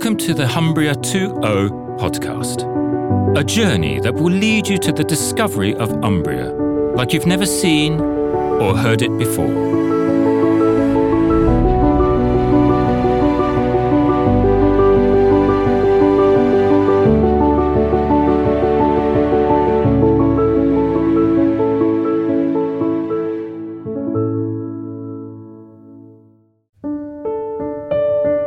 Welcome to the Humbria 2.0 podcast, a journey that will lead you to the discovery of Umbria like you've never seen or heard it before.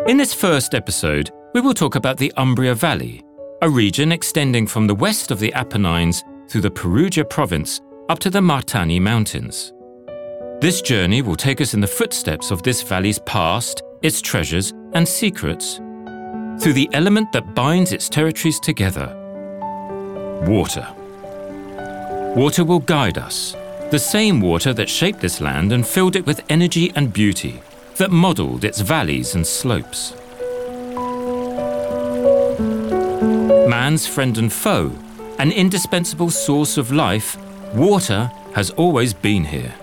In this first episode, we will talk about the Umbria Valley, a region extending from the west of the Apennines through the Perugia province up to the Martani Mountains. This journey will take us in the footsteps of this valley's past, its treasures, and secrets, through the element that binds its territories together water. Water will guide us, the same water that shaped this land and filled it with energy and beauty that modelled its valleys and slopes. Man's friend and foe, an indispensable source of life, water has always been here.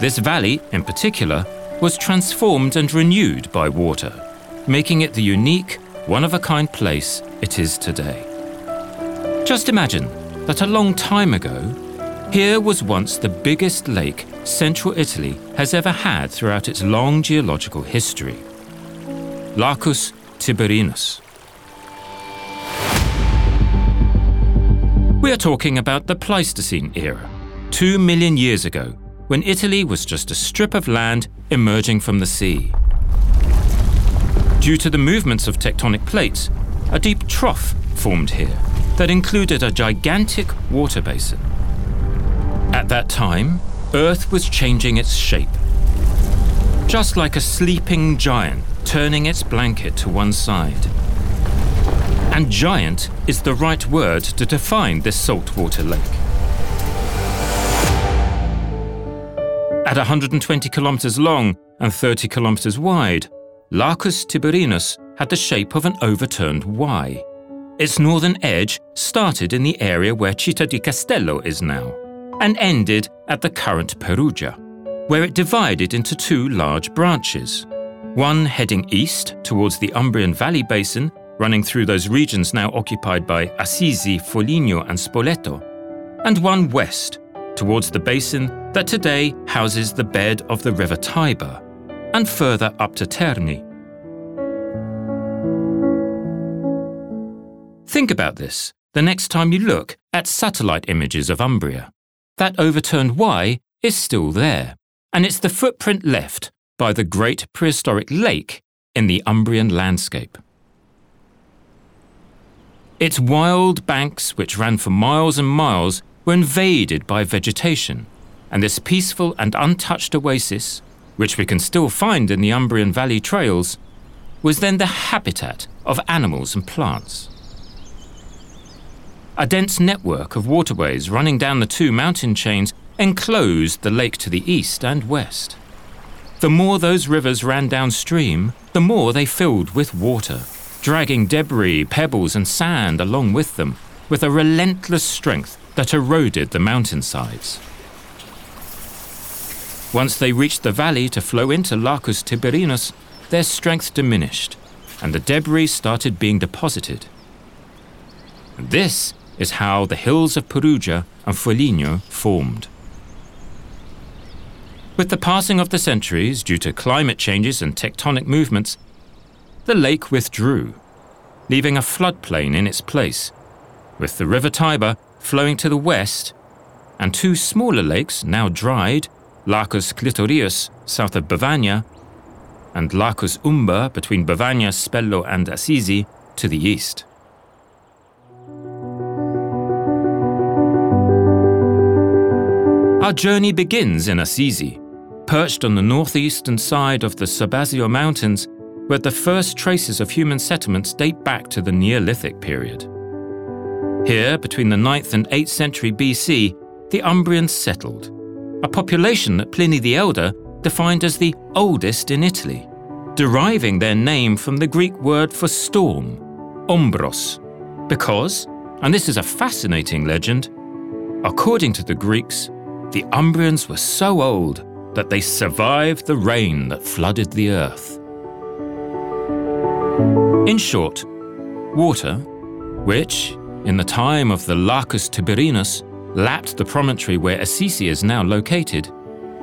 This valley, in particular, was transformed and renewed by water, making it the unique, one of a kind place it is today. Just imagine that a long time ago, here was once the biggest lake central Italy has ever had throughout its long geological history. Lacus Tiberinus. We are talking about the Pleistocene era, two million years ago, when Italy was just a strip of land emerging from the sea. Due to the movements of tectonic plates, a deep trough formed here that included a gigantic water basin. At that time, Earth was changing its shape. Just like a sleeping giant turning its blanket to one side. And giant is the right word to define this saltwater lake. At 120 kilometers long and 30 kilometers wide, Lacus Tiberinus had the shape of an overturned Y. Its northern edge started in the area where Città di Castello is now and ended at the current Perugia, where it divided into two large branches. One heading east towards the Umbrian Valley Basin, running through those regions now occupied by Assisi, Foligno, and Spoleto, and one west towards the basin that today houses the bed of the River Tiber, and further up to Terni. Think about this the next time you look at satellite images of Umbria that overturned Y is still there, and it's the footprint left by the great prehistoric lake in the Umbrian landscape. Its wild banks, which ran for miles and miles, were invaded by vegetation, and this peaceful and untouched oasis, which we can still find in the Umbrian Valley trails, was then the habitat of animals and plants. A dense network of waterways running down the two mountain chains enclosed the lake to the east and west. The more those rivers ran downstream, the more they filled with water, dragging debris, pebbles, and sand along with them with a relentless strength that eroded the mountainsides. Once they reached the valley to flow into Lacus Tiberinus, their strength diminished, and the debris started being deposited. This is how the hills of Perugia and Foligno formed. With the passing of the centuries due to climate changes and tectonic movements, the lake withdrew, leaving a floodplain in its place, with the River Tiber flowing to the west and two smaller lakes now dried, Lacus Clitorius south of Bevagna and Lacus Umber between Bevagna, Spello, and Assisi to the east. Our journey begins in Assisi, perched on the northeastern side of the Subasio Mountains, where the first traces of human settlements date back to the Neolithic period. Here, between the 9th and 8th century BC, the Umbrians settled, a population that Pliny the Elder defined as the oldest in Italy, deriving their name from the Greek word for storm, ombros, because, and this is a fascinating legend, according to the Greeks, the Umbrians were so old that they survived the rain that flooded the earth. In short, water, which, in the time of the Lacus Tiberinus, lapped the promontory where Assisi is now located,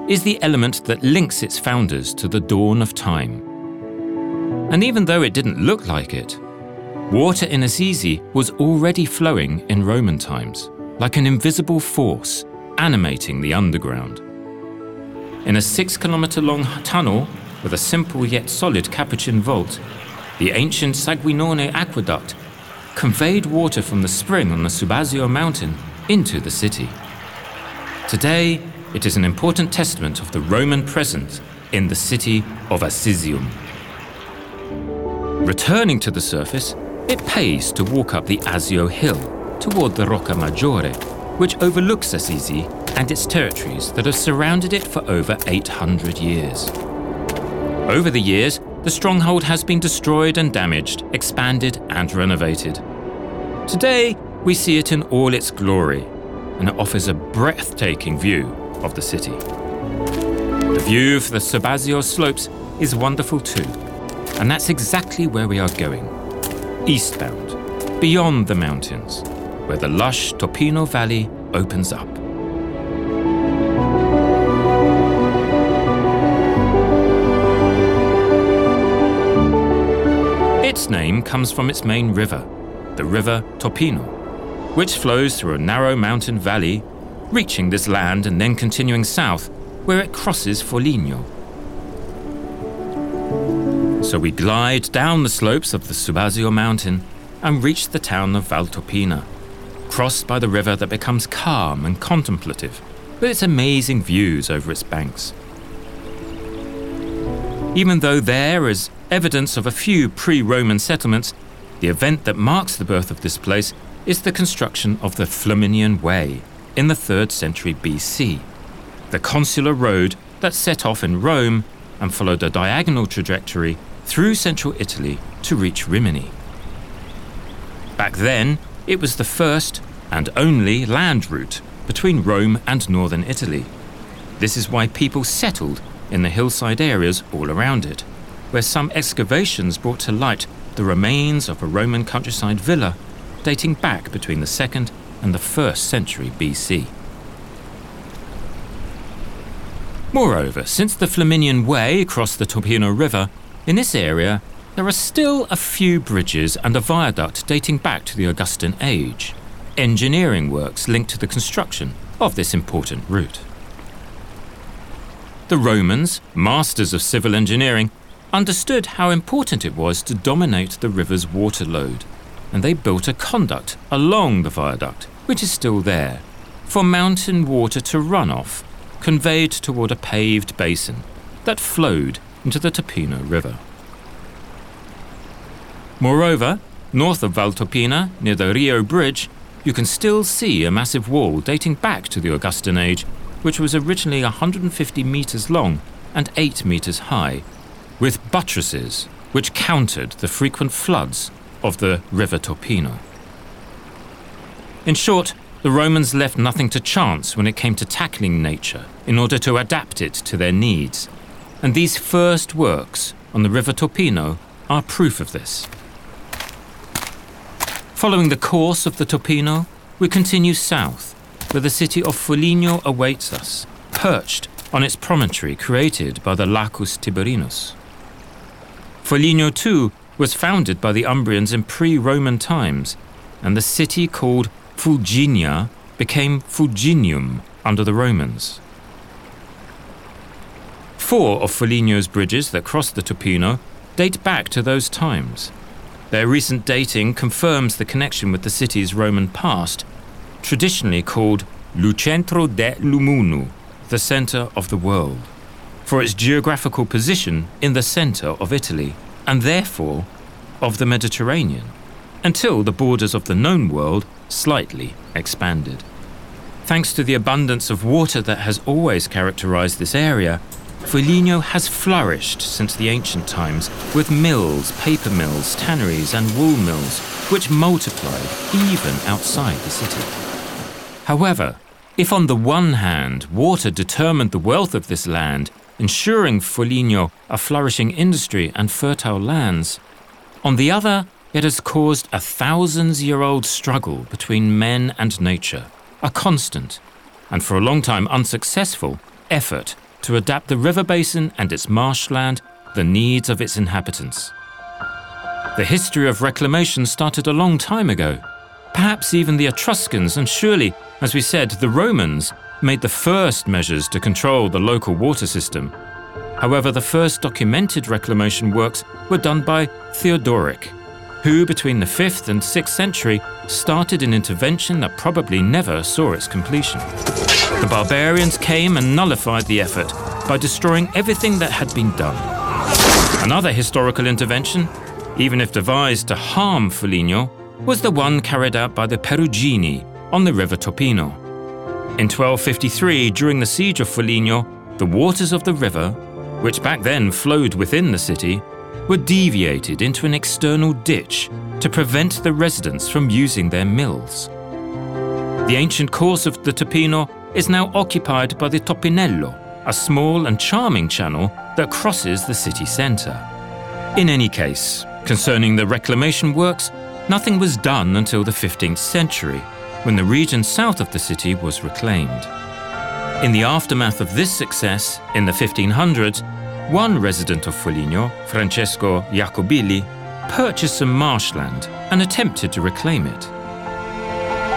is the element that links its founders to the dawn of time. And even though it didn't look like it, water in Assisi was already flowing in Roman times, like an invisible force animating the underground. In a six kilometre long tunnel with a simple yet solid capuchin vault, the ancient Sanguinone aqueduct conveyed water from the spring on the Subasio mountain into the city. Today, it is an important testament of the Roman presence in the city of Assisium. Returning to the surface, it pays to walk up the Asio hill toward the Rocca Maggiore, which overlooks Assisi and its territories that have surrounded it for over 800 years. Over the years, the stronghold has been destroyed and damaged, expanded and renovated. Today, we see it in all its glory, and it offers a breathtaking view of the city. The view of the Subasio slopes is wonderful too, and that's exactly where we are going eastbound, beyond the mountains, where the lush Topino Valley opens up. Comes from its main river, the river Topino, which flows through a narrow mountain valley, reaching this land and then continuing south, where it crosses Foligno. So we glide down the slopes of the Subasio mountain and reach the town of Valtopina, crossed by the river that becomes calm and contemplative, with its amazing views over its banks. Even though there is evidence of a few pre Roman settlements, the event that marks the birth of this place is the construction of the Flaminian Way in the 3rd century BC, the consular road that set off in Rome and followed a diagonal trajectory through central Italy to reach Rimini. Back then, it was the first and only land route between Rome and northern Italy. This is why people settled in the hillside areas all around it, where some excavations brought to light the remains of a Roman countryside villa dating back between the 2nd and the 1st century BC. Moreover, since the Flaminian Way crossed the Topino River, in this area there are still a few bridges and a viaduct dating back to the Augustan age, engineering works linked to the construction of this important route. The Romans, masters of civil engineering, understood how important it was to dominate the river's water load and they built a conduct along the viaduct, which is still there, for mountain water to run off, conveyed toward a paved basin that flowed into the Topino River. Moreover, north of Valtopina, near the Rio Bridge, you can still see a massive wall dating back to the Augustan age, which was originally 150 metres long and 8 metres high, with buttresses which countered the frequent floods of the River Topino. In short, the Romans left nothing to chance when it came to tackling nature in order to adapt it to their needs. And these first works on the River Topino are proof of this. Following the course of the Topino, we continue south, where the city of Foligno awaits us, perched on its promontory created by the Lacus Tiberinus. Foligno, too, was founded by the Umbrians in pre Roman times, and the city called Fulginia became Fulginium under the Romans. Four of Foligno's bridges that cross the Topino date back to those times. Their recent dating confirms the connection with the city's Roman past, traditionally called Lucentro de Lumunu, the center of the world, for its geographical position in the center of Italy and therefore of the Mediterranean, until the borders of the known world slightly expanded. Thanks to the abundance of water that has always characterized this area, Foligno has flourished since the ancient times with mills, paper mills, tanneries, and wool mills, which multiplied even outside the city. However, if on the one hand water determined the wealth of this land ensuring Foligno a flourishing industry and fertile lands. On the other, it has caused a thousands year old struggle between men and nature, a constant, and for a long time unsuccessful, effort to adapt the river basin and its marshland the needs of its inhabitants. The history of reclamation started a long time ago. Perhaps even the Etruscans, and surely, as we said, the Romans, made the first measures to control the local water system. However, the first documented reclamation works were done by Theodoric, who, between the 5th and 6th century, started an intervention that probably never saw its completion. The barbarians came and nullified the effort by destroying everything that had been done. Another historical intervention, even if devised to harm Foligno, was the one carried out by the Perugini on the river Topino. In 1253, during the siege of Foligno, the waters of the river, which back then flowed within the city, were deviated into an external ditch to prevent the residents from using their mills. The ancient course of the Topino is now occupied by the Topinello, a small and charming channel that crosses the city centre. In any case, concerning the reclamation works, nothing was done until the 15th century, when the region south of the city was reclaimed. In the aftermath of this success, in the 1500s, one resident of Foligno, Francesco Jacobilli, purchased some marshland and attempted to reclaim it.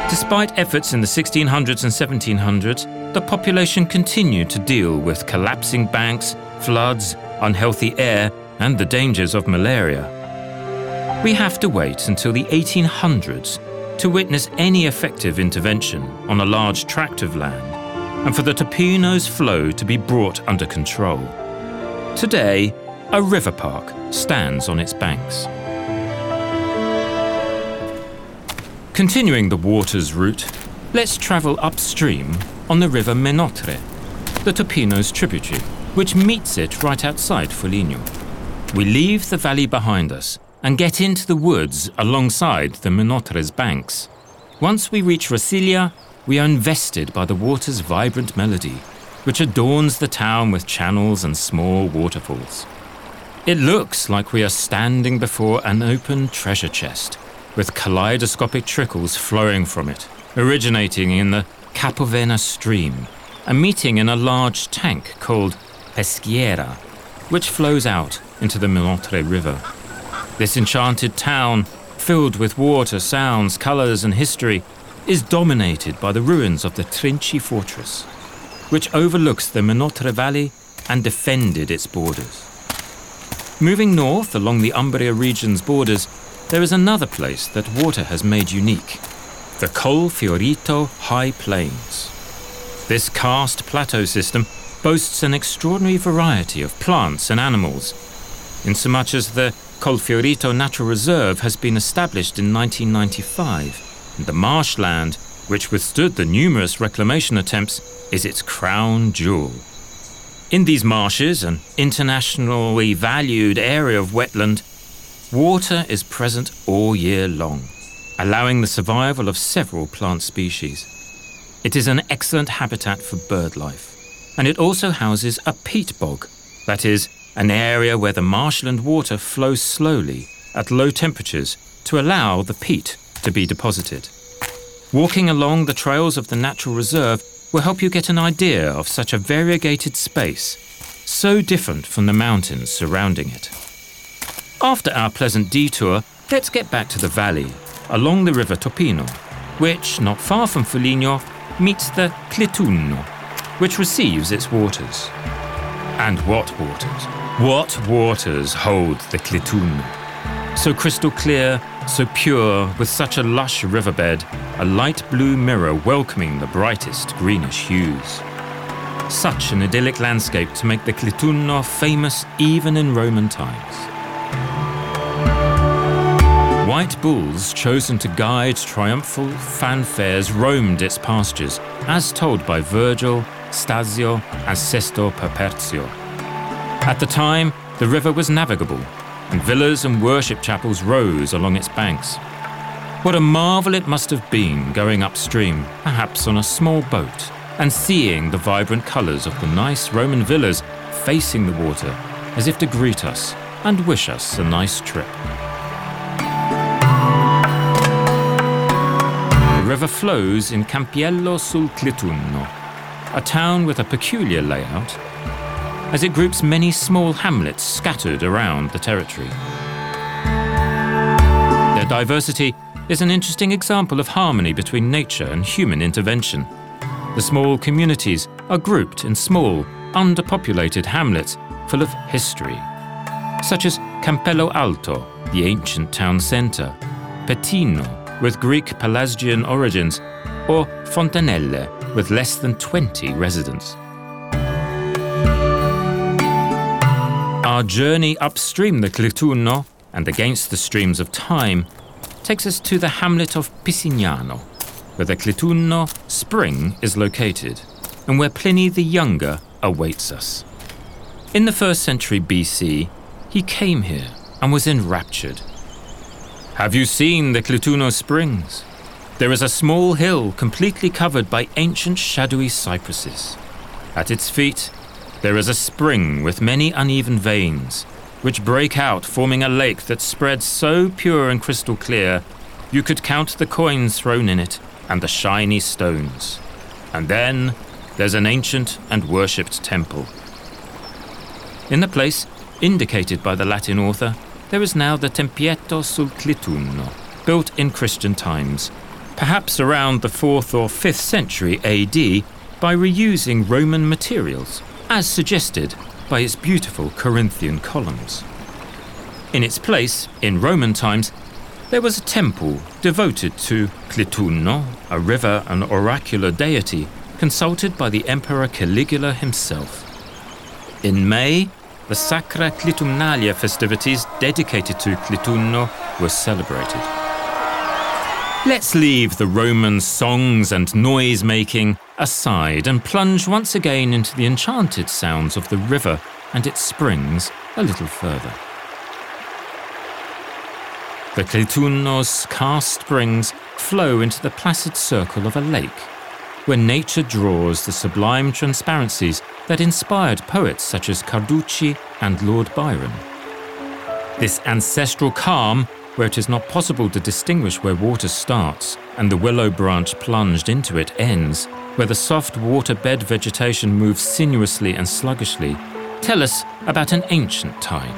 Despite efforts in the 1600s and 1700s, the population continued to deal with collapsing banks, floods, unhealthy air, and the dangers of malaria. We have to wait until the 1800s to witness any effective intervention on a large tract of land and for the Topino's flow to be brought under control. Today, a river park stands on its banks. Continuing the water's route, let's travel upstream on the river Menotre, the Topino's tributary, which meets it right outside Foligno. We leave the valley behind us and get into the woods alongside the Menotre's banks. Once we reach Rasiglia, we are invested by the water's vibrant melody which adorns the town with channels and small waterfalls. It looks like we are standing before an open treasure chest, with kaleidoscopic trickles flowing from it, originating in the Capovena stream and meeting in a large tank called Peschiera, which flows out into the Menotre River. This enchanted town, filled with water, sounds, colours, and history, is dominated by the ruins of the Trinci fortress which overlooks the Menotre Valley and defended its borders. Moving north along the Umbria region's borders, there is another place that water has made unique the Colfiorito High Plains. This karst plateau system boasts an extraordinary variety of plants and animals, insomuch as the Colfiorito Natural Reserve has been established in 1995, and the marshland, which withstood the numerous reclamation attempts, is its crown jewel. In these marshes, an internationally valued area of wetland, water is present all year long, allowing the survival of several plant species. It is an excellent habitat for bird life, and it also houses a peat bog, that is, an area where the marshland water flows slowly at low temperatures to allow the peat to be deposited. Walking along the trails of the natural reserve will help you get an idea of such a variegated space, so different from the mountains surrounding it. After our pleasant detour, let's get back to the valley, along the river Topino, which, not far from Foligno, meets the Clitunno, which receives its waters. And what waters? What waters hold the Clitunno? So crystal clear, so pure, with such a lush riverbed, a light blue mirror welcoming the brightest greenish hues. Such an idyllic landscape to make the Clitunno famous even in Roman times. White bulls chosen to guide triumphal fanfares roamed its pastures, as told by Virgil, Stazio, and Sesto Properzio. At the time, the river was navigable, and villas and worship chapels rose along its banks. What a marvel it must have been going upstream, perhaps on a small boat, and seeing the vibrant colours of the nice Roman villas facing the water as if to greet us and wish us a nice trip. The river flows in Campello sul Clitunno, a town with a peculiar layout as it groups many small hamlets scattered around the territory. Their diversity is an interesting example of harmony between nature and human intervention. The small communities are grouped in small, underpopulated hamlets full of history, such as Campello Alto, the ancient town centre, Pettino, with Greek Pelasgian origins, or Fontanelle, with less than 20 residents. Our journey upstream the Clitunno and against the streams of time takes us to the hamlet of Pisignano, where the Clitunno spring is located, and where Pliny the Younger awaits us. In the first century BC, he came here and was enraptured. Have you seen the Clitunno Springs? There is a small hill completely covered by ancient shadowy cypresses. At its feet, there is a spring with many uneven veins, which break out, forming a lake that spreads so pure and crystal clear you could count the coins thrown in it and the shiny stones. And then there's an ancient and worshipped temple. In the place indicated by the Latin author, there is now the Tempietto sul Clitunno, built in Christian times, perhaps around the 4th or 5th century AD, by reusing Roman materials, as suggested by its beautiful Corinthian columns. In its place, in Roman times, there was a temple devoted to Clitunno, a river and oracular deity consulted by the Emperor Caligula himself. In May, the Sacra Clitumnalia festivities dedicated to Clitunno were celebrated. Let's leave the Roman songs and noise making aside and plunge once again into the enchanted sounds of the river and its springs a little further. The Clitunno's karst springs flow into the placid circle of a lake where nature draws the sublime transparencies that inspired poets such as Carducci and Lord Byron. This ancestral calm, where it is not possible to distinguish where water starts and the willow branch plunged into it ends, where the soft waterbed vegetation moves sinuously and sluggishly, tell us about an ancient time.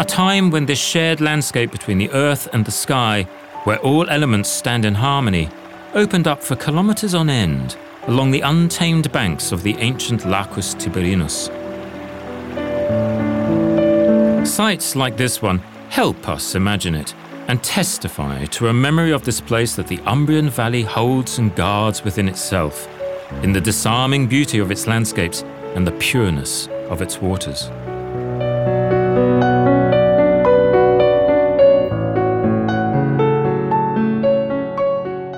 A time when this shared landscape between the earth and the sky, where all elements stand in harmony, opened up for kilometres on end along the untamed banks of the ancient Lacus Tiberinus. Sites like this one help us imagine it and testify to a memory of this place that the Umbrian Valley holds and guards within itself, in the disarming beauty of its landscapes and the pureness of its waters.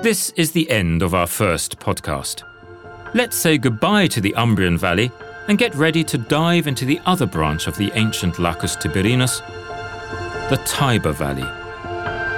This is the end of our first podcast. Let's say goodbye to the Umbrian Valley and get ready to dive into the other branch of the ancient Lacus Tiberinus, the Tiber Valley,